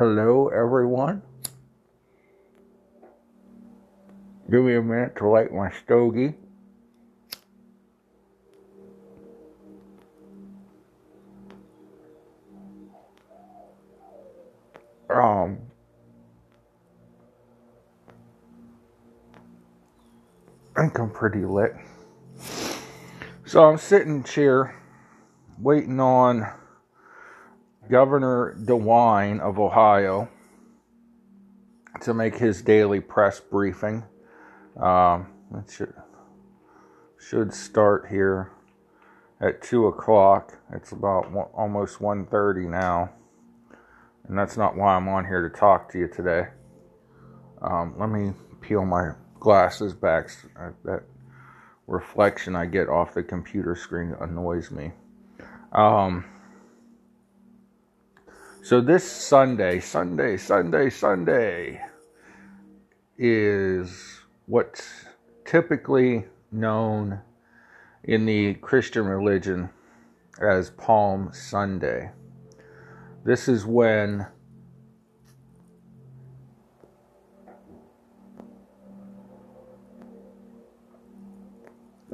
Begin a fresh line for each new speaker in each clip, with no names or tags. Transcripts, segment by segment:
Hello, everyone. Give me a minute to light my stogie. Um, I think I'm pretty lit. So I'm sitting here waiting on Governor DeWine of Ohio to make his daily press briefing. Um, it should, should start here at two o'clock. It's about one, almost 1.30 now, and that's not why I'm on here to talk to you today. Um, let me peel my glasses back. That reflection I get off the computer screen annoys me. Um, so this Sunday, Sunday, Sunday, Sunday is what's typically known in the Christian religion as Palm Sunday. This is when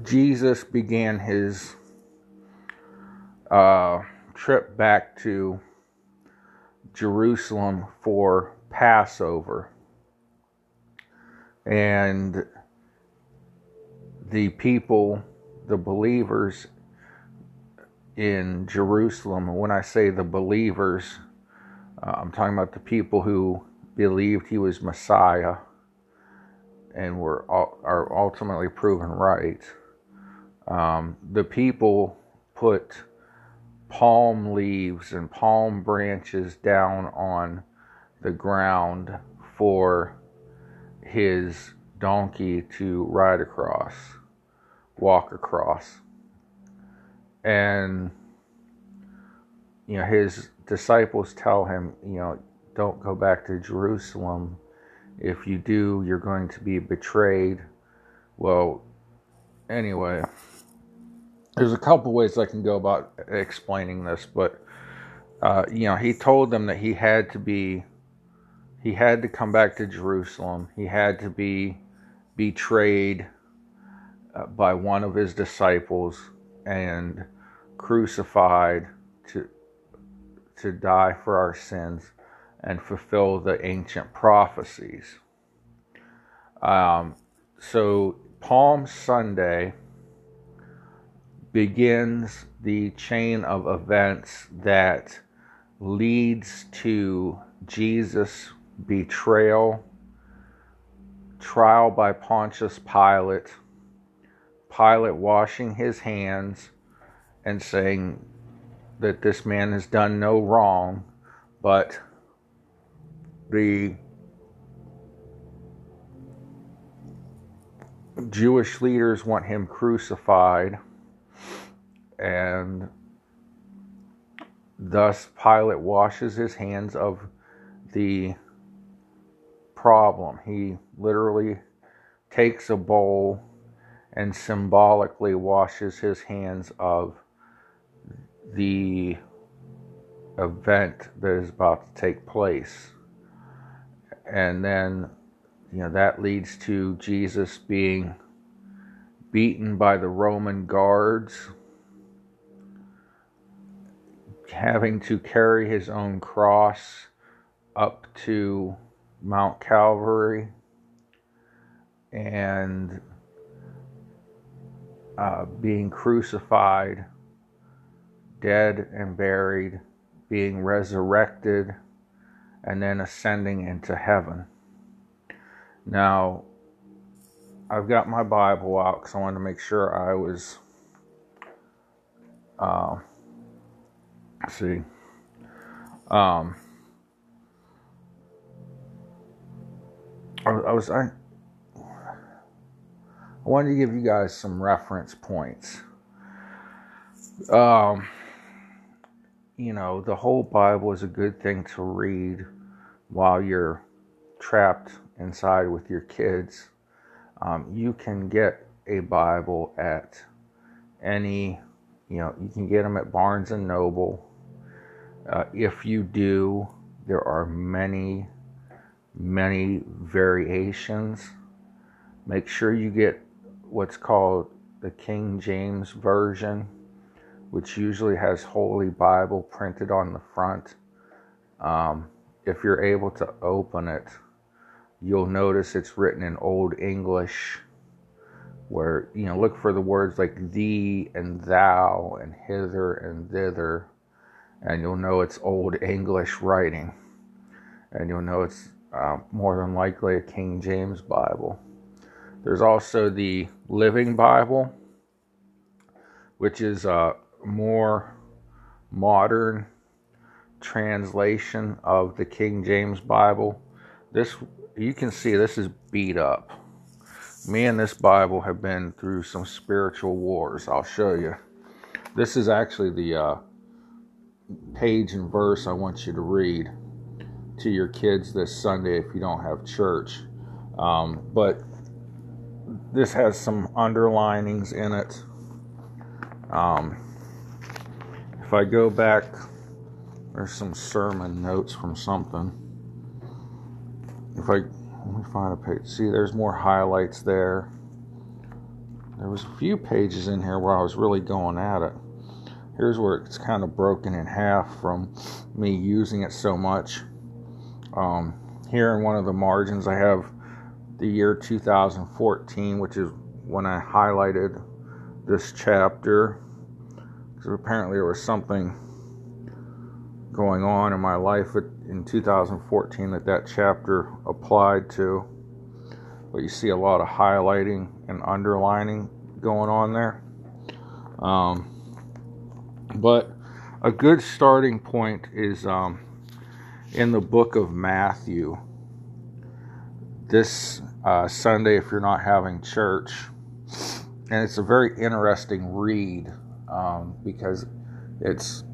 Jesus began his uh, trip back to Jerusalem for Passover. And the people, the believers in Jerusalem, when I say the believers, uh, I'm talking about the people who believed he was Messiah and were are ultimately proven right. Um, the people put palm leaves and palm branches down on the ground for his donkey to ride across, walk across. And, you know, his disciples tell him, you know, don't go back to Jerusalem. If you do, you're going to be betrayed. Well, anyway there's a couple ways I can go about explaining this, but uh, you know, he told them that he had to be, he had to come back to Jerusalem. He had to be betrayed uh, by one of his disciples and crucified to to die for our sins and fulfill the ancient prophecies. Um, so Palm Sunday begins the chain of events that leads to Jesus' betrayal, trial by Pontius Pilate, Pilate washing his hands and saying that this man has done no wrong, but the Jewish leaders want him crucified and thus Pilate washes his hands of the problem. He literally takes a bowl and symbolically washes his hands of the event that is about to take place. And then, you know, that leads to Jesus being beaten by the Roman guards having to carry his own cross up to Mount Calvary and uh, being crucified, dead and buried, being resurrected, and then ascending into heaven. Now, I've got my Bible out because I wanted to make sure I was. Uh, see. Um, I, I was I, I wanted to give you guys some reference points. Um, you know, the whole Bible is a good thing to read while you're trapped inside with your kids. Um, you can get a Bible at any, you know, you can get them at Barnes and Noble. Uh, if you do, there are many, many variations. Make sure you get what's called the King James Version, which usually has Holy Bible printed on the front. Um, if you're able to open it, you'll notice it's written in Old English, where, you know, look for the words like thee and thou and hither and thither, and you'll know it's Old English writing. And you'll know it's uh, more than likely a King James Bible. There's also the Living Bible, which is a more modern translation of the King James Bible. This you can see this is beat up. Me and this Bible have been through some spiritual wars. I'll show you. This is actually the uh, page and verse I want you to read to your kids this Sunday if you don't have church. Um, but this has some underlinings in it. Um, if I go back, there's some sermon notes from something. If I let me find a page, see, there's more highlights there. There was a few pages in here where I was really going at it. Here's where it's kind of broken in half from me using it so much. Um, here in one of the margins, I have the year 2014, which is when I highlighted this chapter. Because apparently there was something going on in my life in 2014 that that chapter applied to. But you see a lot of highlighting and underlining going on there. Um, but a good starting point is um, in the book of Matthew this uh, Sunday if you're not having church. And it's a very interesting read um, because it's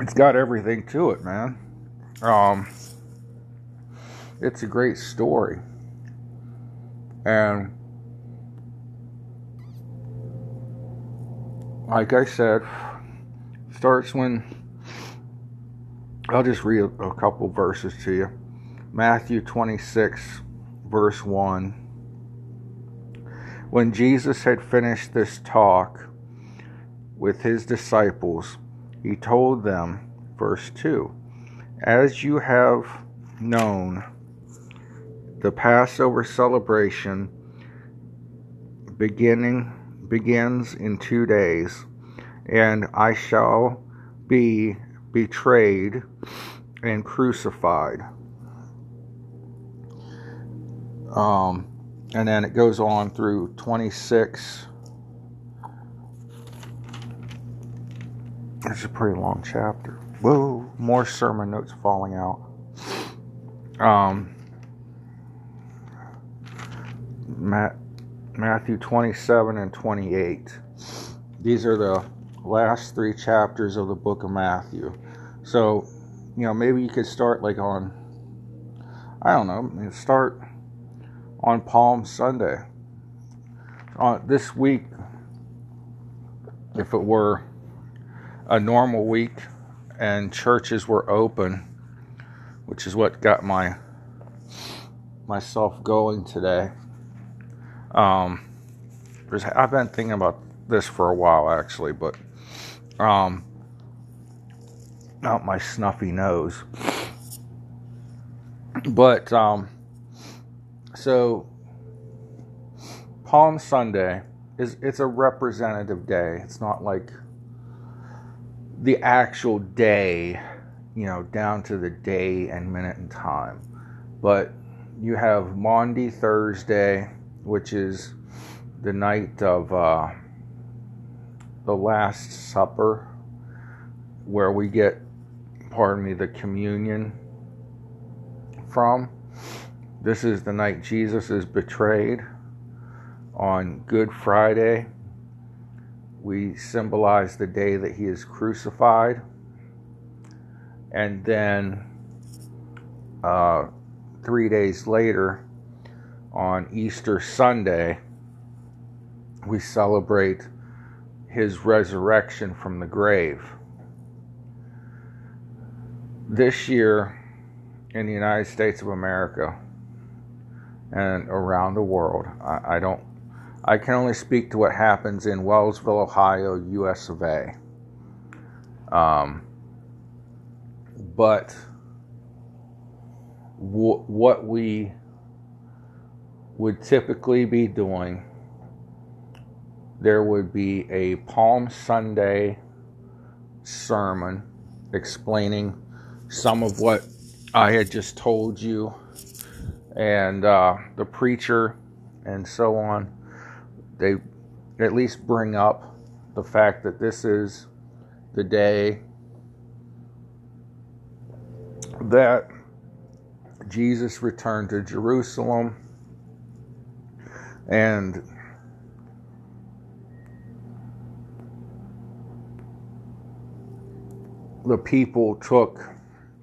it's got everything to it, man. Um, it's a great story, and like I said, starts when I'll just read a couple verses to you. Matthew 26, verse 1. When Jesus had finished this talk with his disciples, he told them, verse 2 As you have known, the Passover celebration beginning begins in two days, and I shall be betrayed, and crucified. Um, and then it goes on through 26. It's a pretty long chapter. Whoa, more sermon notes falling out. Um, Matt, Matthew 27 and 28. These are the last three chapters of the book of Matthew. So, you know, maybe you could start like on, I don't know, start on Palm Sunday. On this week, if it were a normal week and churches were open, which is what got my myself going today. Um, I've been thinking about this for a while actually, but um, out my snuffy nose. But um, so Palm Sunday is it's a representative day. It's not like the actual day, you know, down to the day and minute and time. But you have Maundy Thursday, which is the night of uh, the Last Supper, where we get, pardon me, the communion from. This is the night Jesus is betrayed. On Good Friday, we symbolize the day that he is crucified. And then uh, three days later, on Easter Sunday, we celebrate his resurrection from the grave. this year in the United States of America and around the world, I, I don't, I can only speak to what happens in Wellsville, Ohio, US of A. Um, but w- what we would typically be doing, there would be a Palm Sunday sermon explaining some of what I had just told you, and uh, the preacher and so on. They at least bring up the fact that this is the day that Jesus returned to Jerusalem and the people took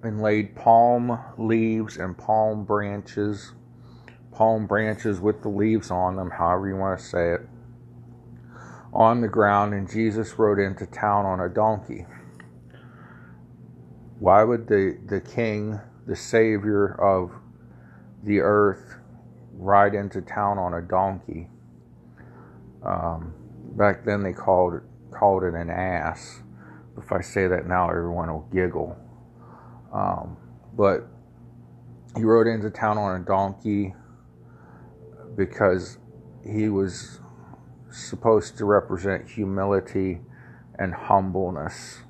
and laid palm leaves and palm branches, palm branches with the leaves on them, however you want to say it, on the ground, and Jesus rode into town on a donkey. Why would the, the king, the savior of the earth, ride into town on a donkey? Um, back then they called it, called it an ass. If I say that now, everyone will giggle. Um, but he rode into town on a donkey because he was supposed to represent humility and humbleness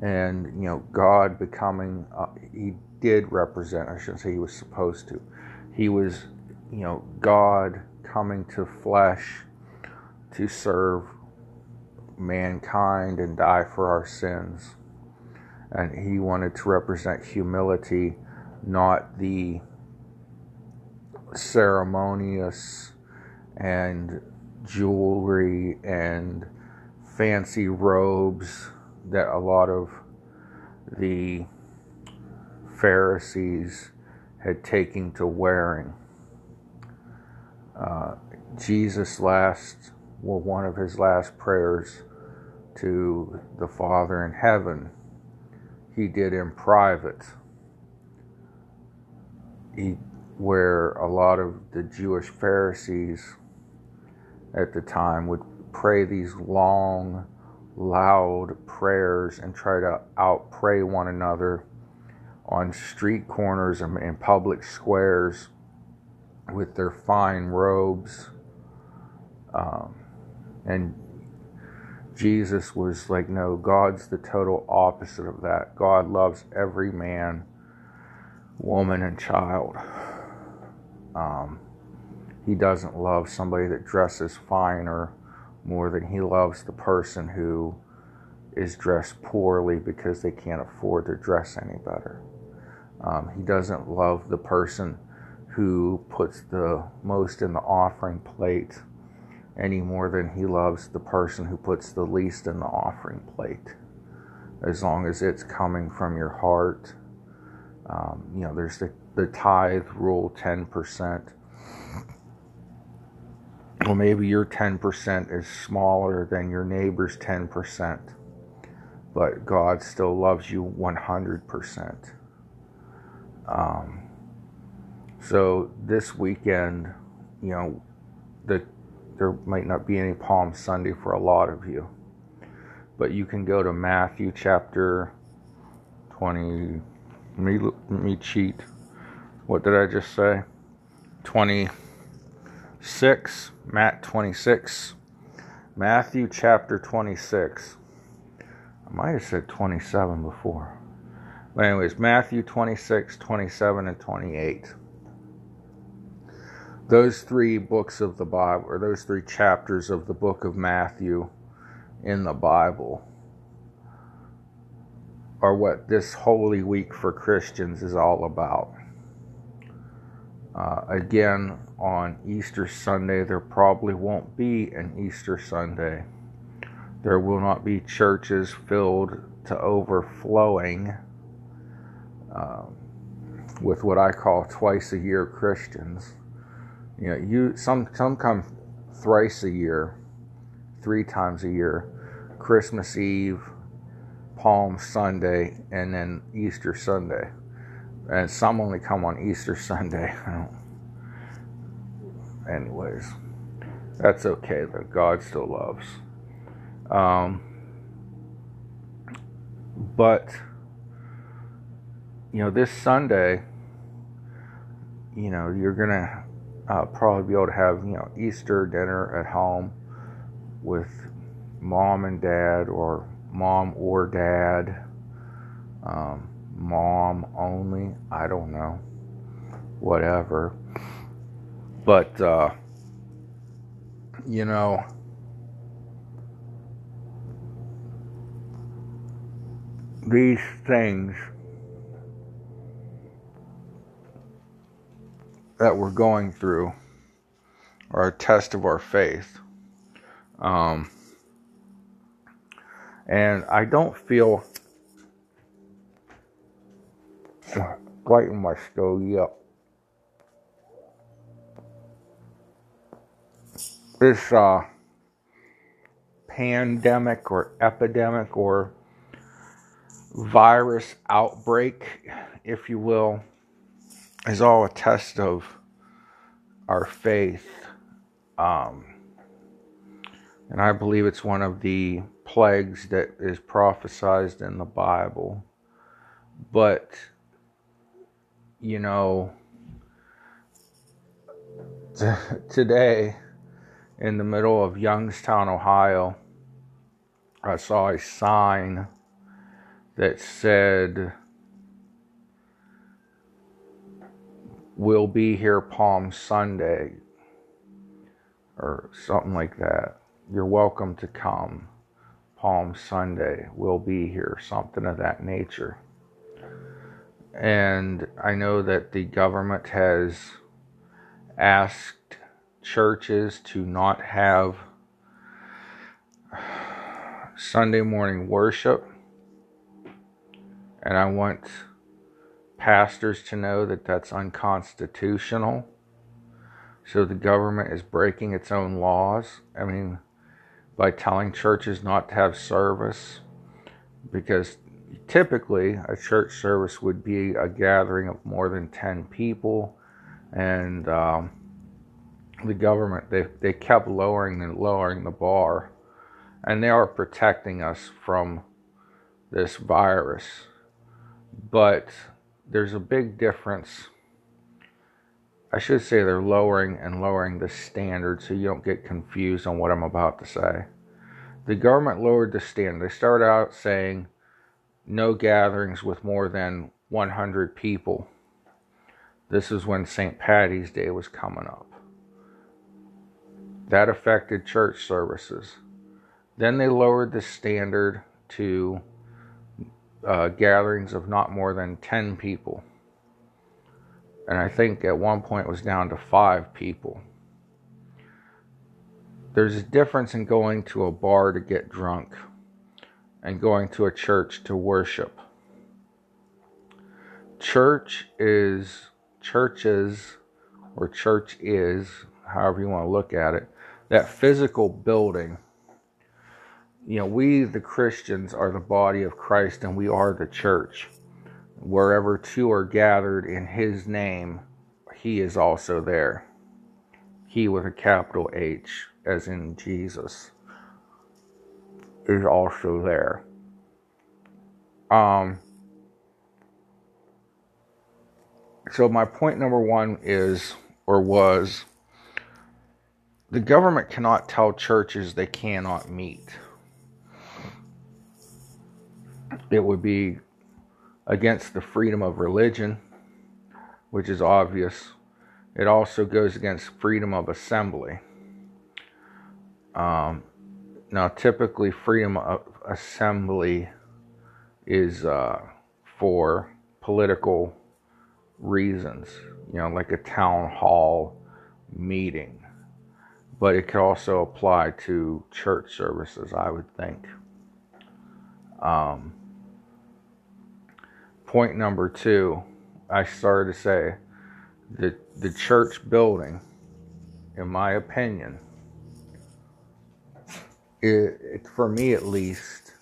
and you know god becoming uh, he did represent i shouldn't say he was supposed to he was you know god coming to flesh to serve mankind and die for our sins and he wanted to represent humility not the ceremonious and jewelry and fancy robes that a lot of the Pharisees had taken to wearing. Uh, Jesus' last, well, one of his last prayers to the Father in heaven, he did in private. He, where a lot of the Jewish Pharisees at the time would pray these long, loud prayers and try to outpray one another on street corners and in public squares with their fine robes. Um, and Jesus was like, no, God's the total opposite of that. God loves every man, woman, and child. Um, he doesn't love somebody that dresses finer more than he loves the person who is dressed poorly because they can't afford to dress any better. Um, he doesn't love the person who puts the most in the offering plate any more than he loves the person who puts the least in the offering plate. As long as it's coming from your heart. Um, you know, there's the, the tithe rule 10% well, maybe your 10% is smaller than your neighbor's 10%, but God still loves you 100%. Um, so this weekend, you know, the, there might not be any Palm Sunday for a lot of you, but you can go to Matthew chapter 20. Let me, me cheat. What did I just say? 20. 6, Matt 26, Matthew chapter 26. I might have said 27 before. But, anyways, Matthew 26, 27, and 28. Those three books of the Bible, or those three chapters of the book of Matthew in the Bible, are what this Holy Week for Christians is all about. Uh, again, on Easter Sunday, there probably won't be an Easter Sunday. There will not be churches filled to overflowing um, with what I call twice a year Christians. You know, you some some come thrice a year, three times a year, Christmas Eve, Palm Sunday and then Easter Sunday. And some only come on Easter Sunday. Anyways, that's okay though. God still loves. Um, but, you know, this Sunday, you know, you're to uh, probably be able to have, you know, Easter dinner at home with mom and dad or mom or dad, um, mom only, I don't know, whatever. But, uh, you know, these things that we're going through are a test of our faith. Um, and I don't feel lighting my stove up. This uh, pandemic or epidemic or virus outbreak, if you will, is all a test of our faith. Um, and I believe it's one of the plagues that is prophesied in the Bible. But, you know, t- today, in the middle of Youngstown, Ohio, I saw a sign that said, We'll be here Palm Sunday, or something like that. You're welcome to come. Palm Sunday, we'll be here, something of that nature. And I know that the government has asked churches to not have Sunday morning worship. And I want pastors to know that that's unconstitutional. So the government is breaking its own laws. I mean, by telling churches not to have service because typically a church service would be a gathering of more than 10 people and um, the government they, they kept lowering and lowering the bar and they are protecting us from this virus but there's a big difference I should say they're lowering and lowering the standard so you don't get confused on what I'm about to say. The government lowered the standard. They started out saying no gatherings with more than 100 people. This is when St. Patty's Day was coming up. That affected church services. Then they lowered the standard to uh, gatherings of not more than 10 people and I think at one point it was down to five people. There's a difference in going to a bar to get drunk and going to a church to worship. Church is, churches, or church is, however you want to look at it, that physical building. You know, we, the Christians, are the body of Christ and we are the church wherever two are gathered in his name, he is also there. He with a capital H, as in Jesus, is also there. Um, so, my point number one is, or was, the government cannot tell churches they cannot meet. It would be against the freedom of religion, which is obvious. It also goes against freedom of assembly. Um, now, typically, freedom of assembly is uh, for political reasons, you know, like a town hall meeting. But it could also apply to church services, I would think. Um, point number two, I started to say that the church building, in my opinion, it, it, for me at least,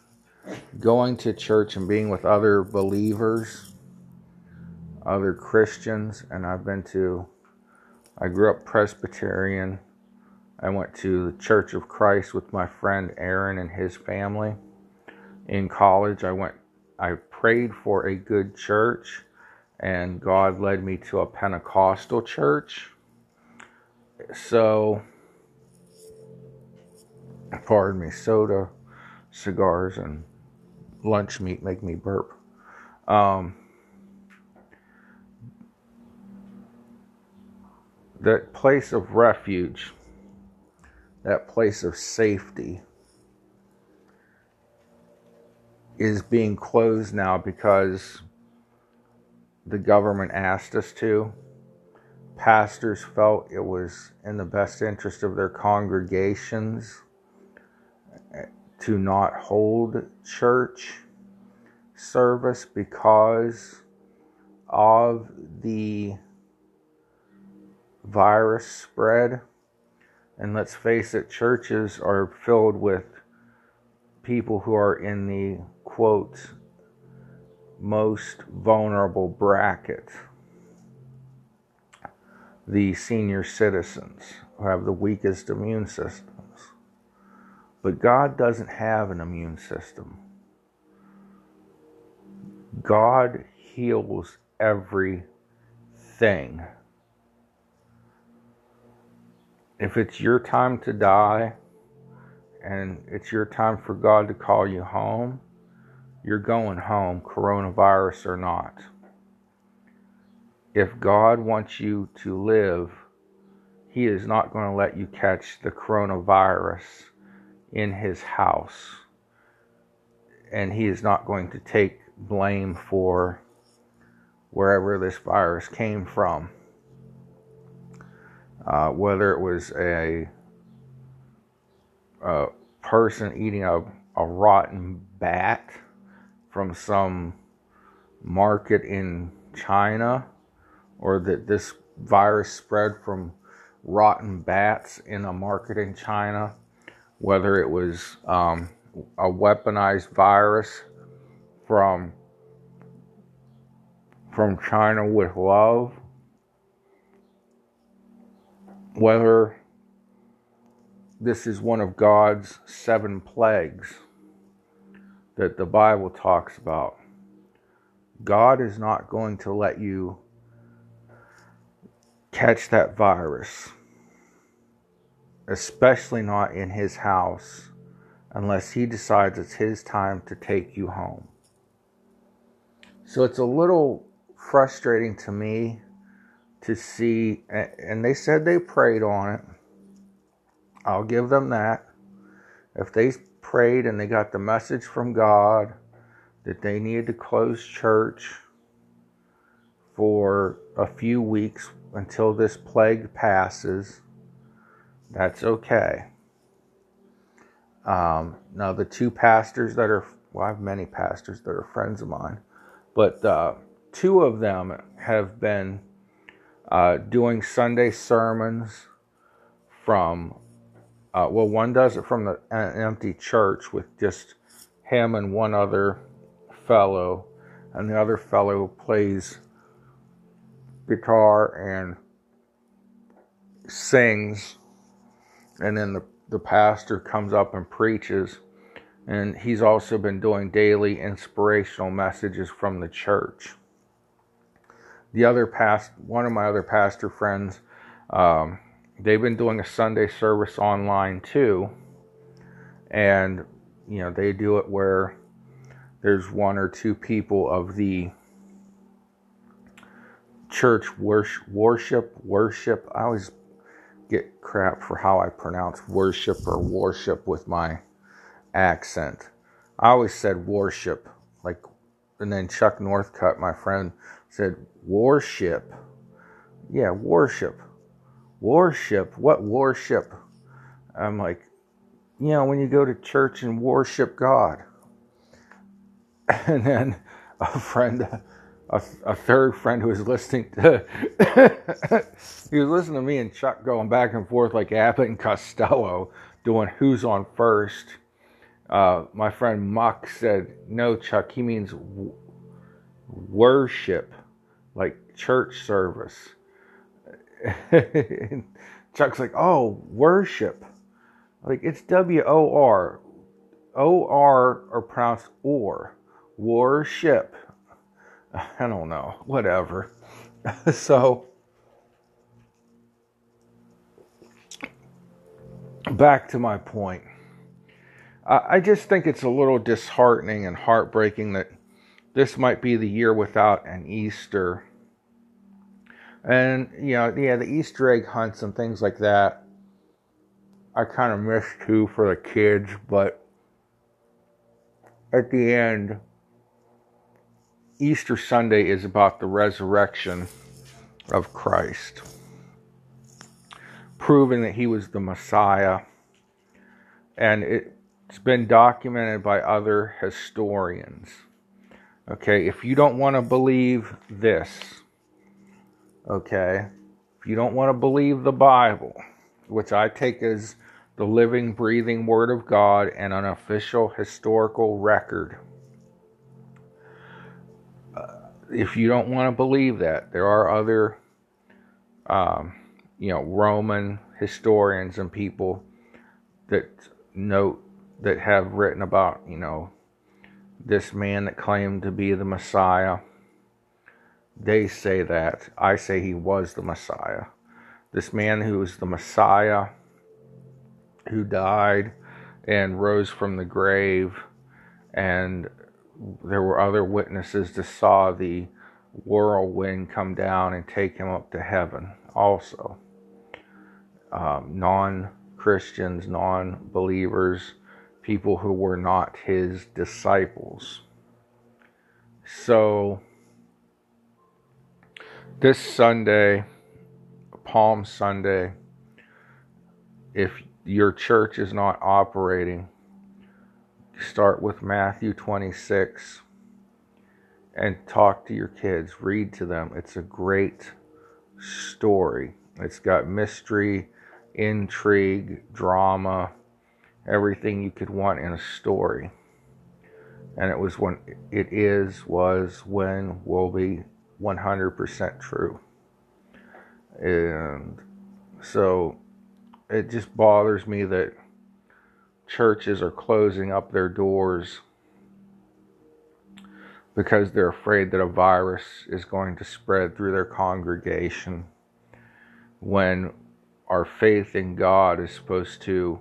going to church and being with other believers, other Christians, and I've been to, I grew up Presbyterian. I went to the Church of Christ with my friend Aaron and his family. In college, I went, I prayed for a good church, and God led me to a Pentecostal church. So, pardon me, soda, cigars, and lunch meat make me burp. Um, that place of refuge, that place of safety, is being closed now because the government asked us to. Pastors felt it was in the best interest of their congregations to not hold church service because of the virus spread. And let's face it, churches are filled with people who are in the quote most vulnerable bracket the senior citizens who have the weakest immune systems. But God doesn't have an immune system. God heals everything. If it's your time to die and it's your time for God to call you home, you're going home, coronavirus or not. If God wants you to live, He is not going to let you catch the coronavirus in His house. And He is not going to take blame for wherever this virus came from. Uh, whether it was a, a person eating a, a rotten bat from some market in China, or that this virus spread from rotten bats in a market in China, whether it was um, a weaponized virus from from China with love, whether this is one of God's seven plagues that the Bible talks about. God is not going to let you catch that virus, especially not in His house, unless He decides it's His time to take you home. So it's a little frustrating to me to see, and they said they prayed on it. I'll give them that. If they prayed and they got the message from God that they needed to close church for a few weeks until this plague passes, that's okay. Um, now, the two pastors that are, well, I have many pastors that are friends of mine, but uh, two of them have been uh, doing Sunday sermons from uh, well, one does it from the, an empty church with just him and one other fellow, and the other fellow plays guitar and sings, and then the, the pastor comes up and preaches. And he's also been doing daily inspirational messages from the church. The other past, one of my other pastor friends, um, they've been doing a Sunday service online too. And, you know, they do it where there's one or two people of the church worship, worship, worship. I always get crap for how I pronounce worship or worship with my accent. I always said worship, like, and then Chuck Northcutt, my friend, said worship. Yeah, worship. Worship? What worship? I'm like, you know, when you go to church and worship God. And then a friend, a, a third friend who was listening to, he was listening to me and Chuck going back and forth like Abbott and Costello doing who's on first Uh, my friend Muck said, no, Chuck, he means w- worship, like church service. Chuck's like, oh, worship. Like it's W O R. O R or pronounced or. Worship. I don't know. Whatever. so back to my point. I just think it's a little disheartening and heartbreaking that this might be the year without an Easter. And, you know, yeah, the Easter egg hunts and things like that, I kind of miss too for the kids, but at the end, Easter Sunday is about the resurrection of Christ, proving that he was the Messiah. And it's been documented by other historians. Okay, if you don't want to believe this, okay, if you don't want to believe the Bible, which I take as the living, breathing Word of God and an official historical record, uh, if you don't want to believe that, there are other, um, you know, Roman historians and people that note that have written about, you know, this man that claimed to be the Messiah. They say that. I say he was the Messiah. This man who was the Messiah, who died and rose from the grave, and there were other witnesses that saw the whirlwind come down and take him up to heaven also. Um, non Christians, non believers, people who were not his disciples. So, this Sunday, Palm Sunday, if your church is not operating, start with Matthew 26 and talk to your kids, read to them. It's a great story. It's got mystery, intrigue, drama everything you could want in a story. And it was when it is, was, when, will be 100% true. And so it just bothers me that churches are closing up their doors because they're afraid that a virus is going to spread through their congregation when our faith in God is supposed to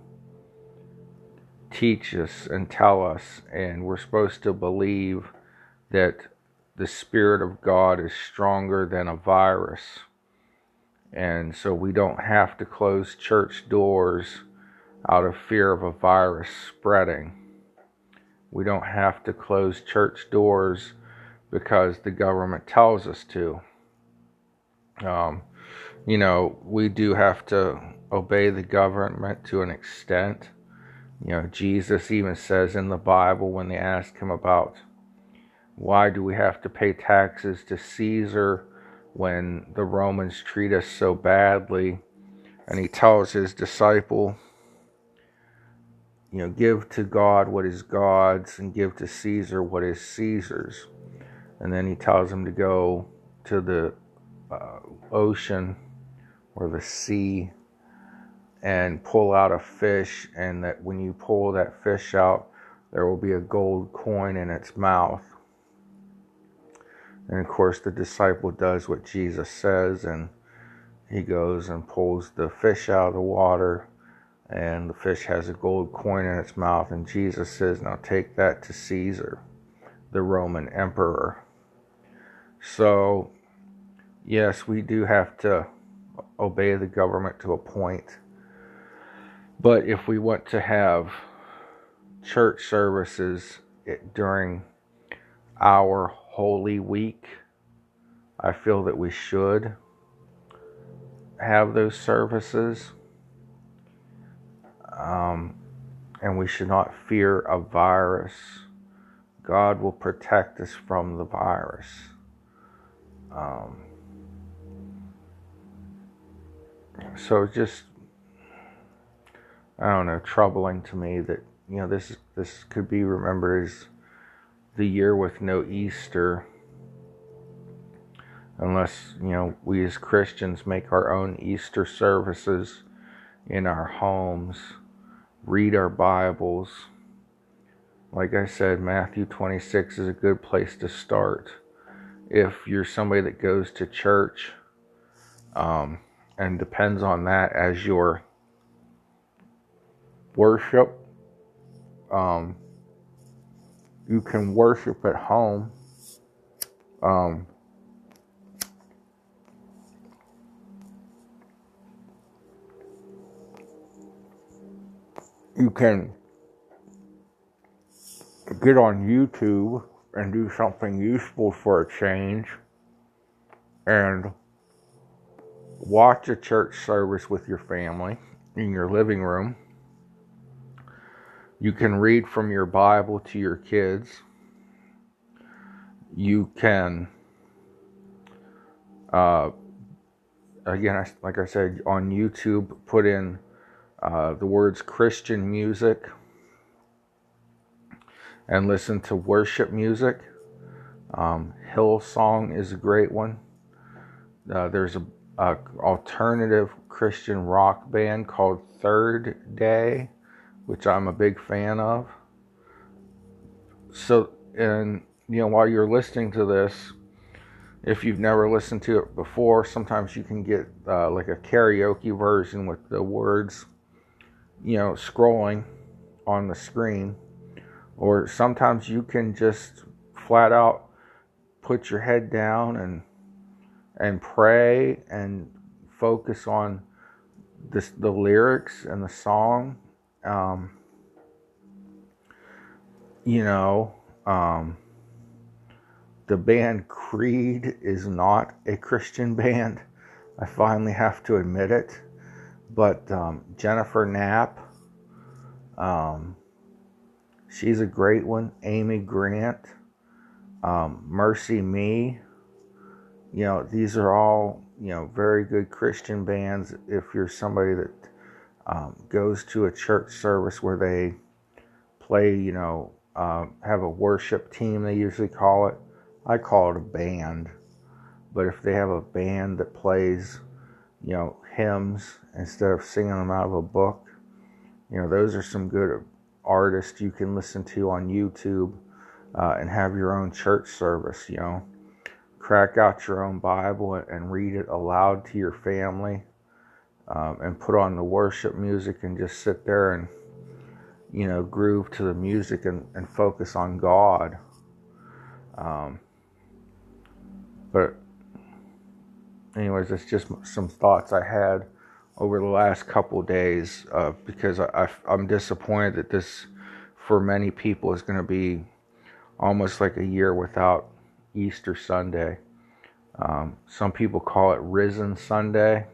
teach us and tell us, and we're supposed to believe that the Spirit of God is stronger than a virus. And so we don't have to close church doors out of fear of a virus spreading. We don't have to close church doors because the government tells us to. Um, you know, we do have to obey the government to an extent you know, Jesus even says in the Bible when they ask him about why do we have to pay taxes to Caesar when the Romans treat us so badly, and he tells his disciple, you know, give to God what is God's and give to Caesar what is Caesar's. And then he tells him to go to the uh, ocean or the sea and pull out a fish, and that when you pull that fish out, there will be a gold coin in its mouth. And of course, the disciple does what Jesus says, and he goes and pulls the fish out of the water, and the fish has a gold coin in its mouth. And Jesus says, Now take that to Caesar, the Roman emperor. So, yes, we do have to obey the government to a point but if we want to have church services during our Holy Week, I feel that we should have those services. Um, and we should not fear a virus. God will protect us from the virus. Um, so just I don't know, troubling to me that, you know this this could be remembered as the year with no Easter unless you know we as Christians make our own Easter services in our homes, read our Bibles. Like I said, Matthew 26 is a good place to start. If you're somebody that goes to church um, and depends on that as your worship, um, you can worship at home. Um, you can get on YouTube and do something useful for a change and watch a church service with your family in your living room. You can read from your Bible to your kids. You can, uh, again, like I said, on YouTube, put in uh, the words Christian music and listen to worship music. Um, Hillsong is a great one. Uh, there's a, a, alternative Christian rock band called Third Day, which I'm a big fan of. So, and you know, while you're listening to this, if you've never listened to it before, sometimes you can get uh, like a karaoke version with the words you know, scrolling on the screen, or sometimes you can just flat out put your head down and and pray and focus on this, the lyrics and the song. Um, you know, um, the band Creed is not a Christian band. I finally have to admit it but um, Jennifer Knapp, um, she's a great one. Amy Grant, um, Mercy Me. you know, these are all you know very good Christian bands. If you're somebody that um, goes to a church service where they play, you know, uh, have a worship team, they usually call it. I call it a band, but if they have a band that plays, you know, hymns instead of singing them out of a book. You know, those are some good artists you can listen to on YouTube uh, and have your own church service. You know, crack out your own Bible and read it aloud to your family um, and put on the worship music and just sit there and, you know, groove to the music and, and focus on God. Um, but anyways, it's just some thoughts I had over the last couple days uh, because I, am disappointed that this, for many people, is going to be almost like a year without Easter Sunday. Um, some people call it Risen Sunday.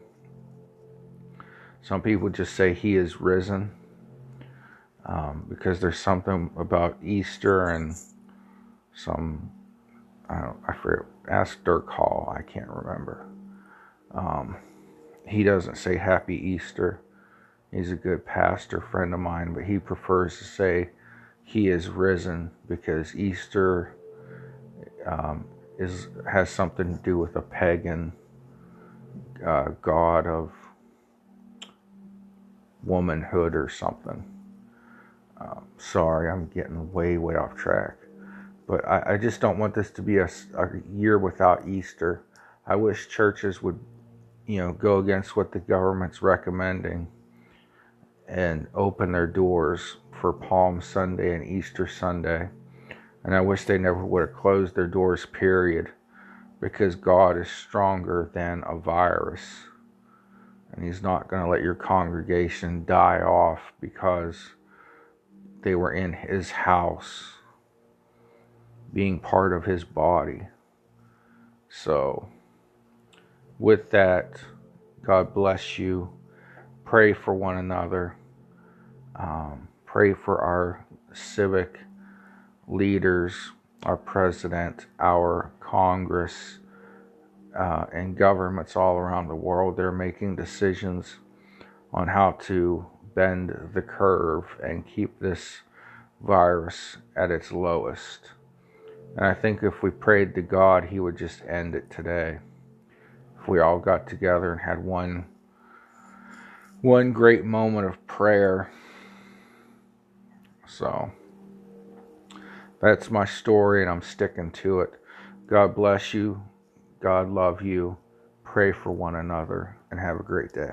Some people just say He is risen um, because there's something about Easter and some I don't I forget. Ask Dirk Hall. I can't remember. Um, he doesn't say Happy Easter. He's a good pastor friend of mine, but he prefers to say he is risen because Easter um, is has something to do with a pagan uh, god of womanhood or something. Um, sorry, I'm getting way, way off track. But I, I just don't want this to be a, a year without Easter. I wish churches would you know, go against what the government's recommending and open their doors for Palm Sunday and Easter Sunday. And I wish they never would have closed their doors, period, because God is stronger than a virus. And He's not going to let your congregation die off because they were in His house, being part of His body. So, with that, God bless you. Pray for one another. Um, pray for our civic leaders, our president, our Congress, uh, and governments all around the world. They're making decisions on how to bend the curve and keep this virus at its lowest. And I think if we prayed to God, He would just end it today. If we all got together and had one one great moment of prayer. So that's my story and I'm sticking to it. God bless you. God love you. Pray for one another and have a great day.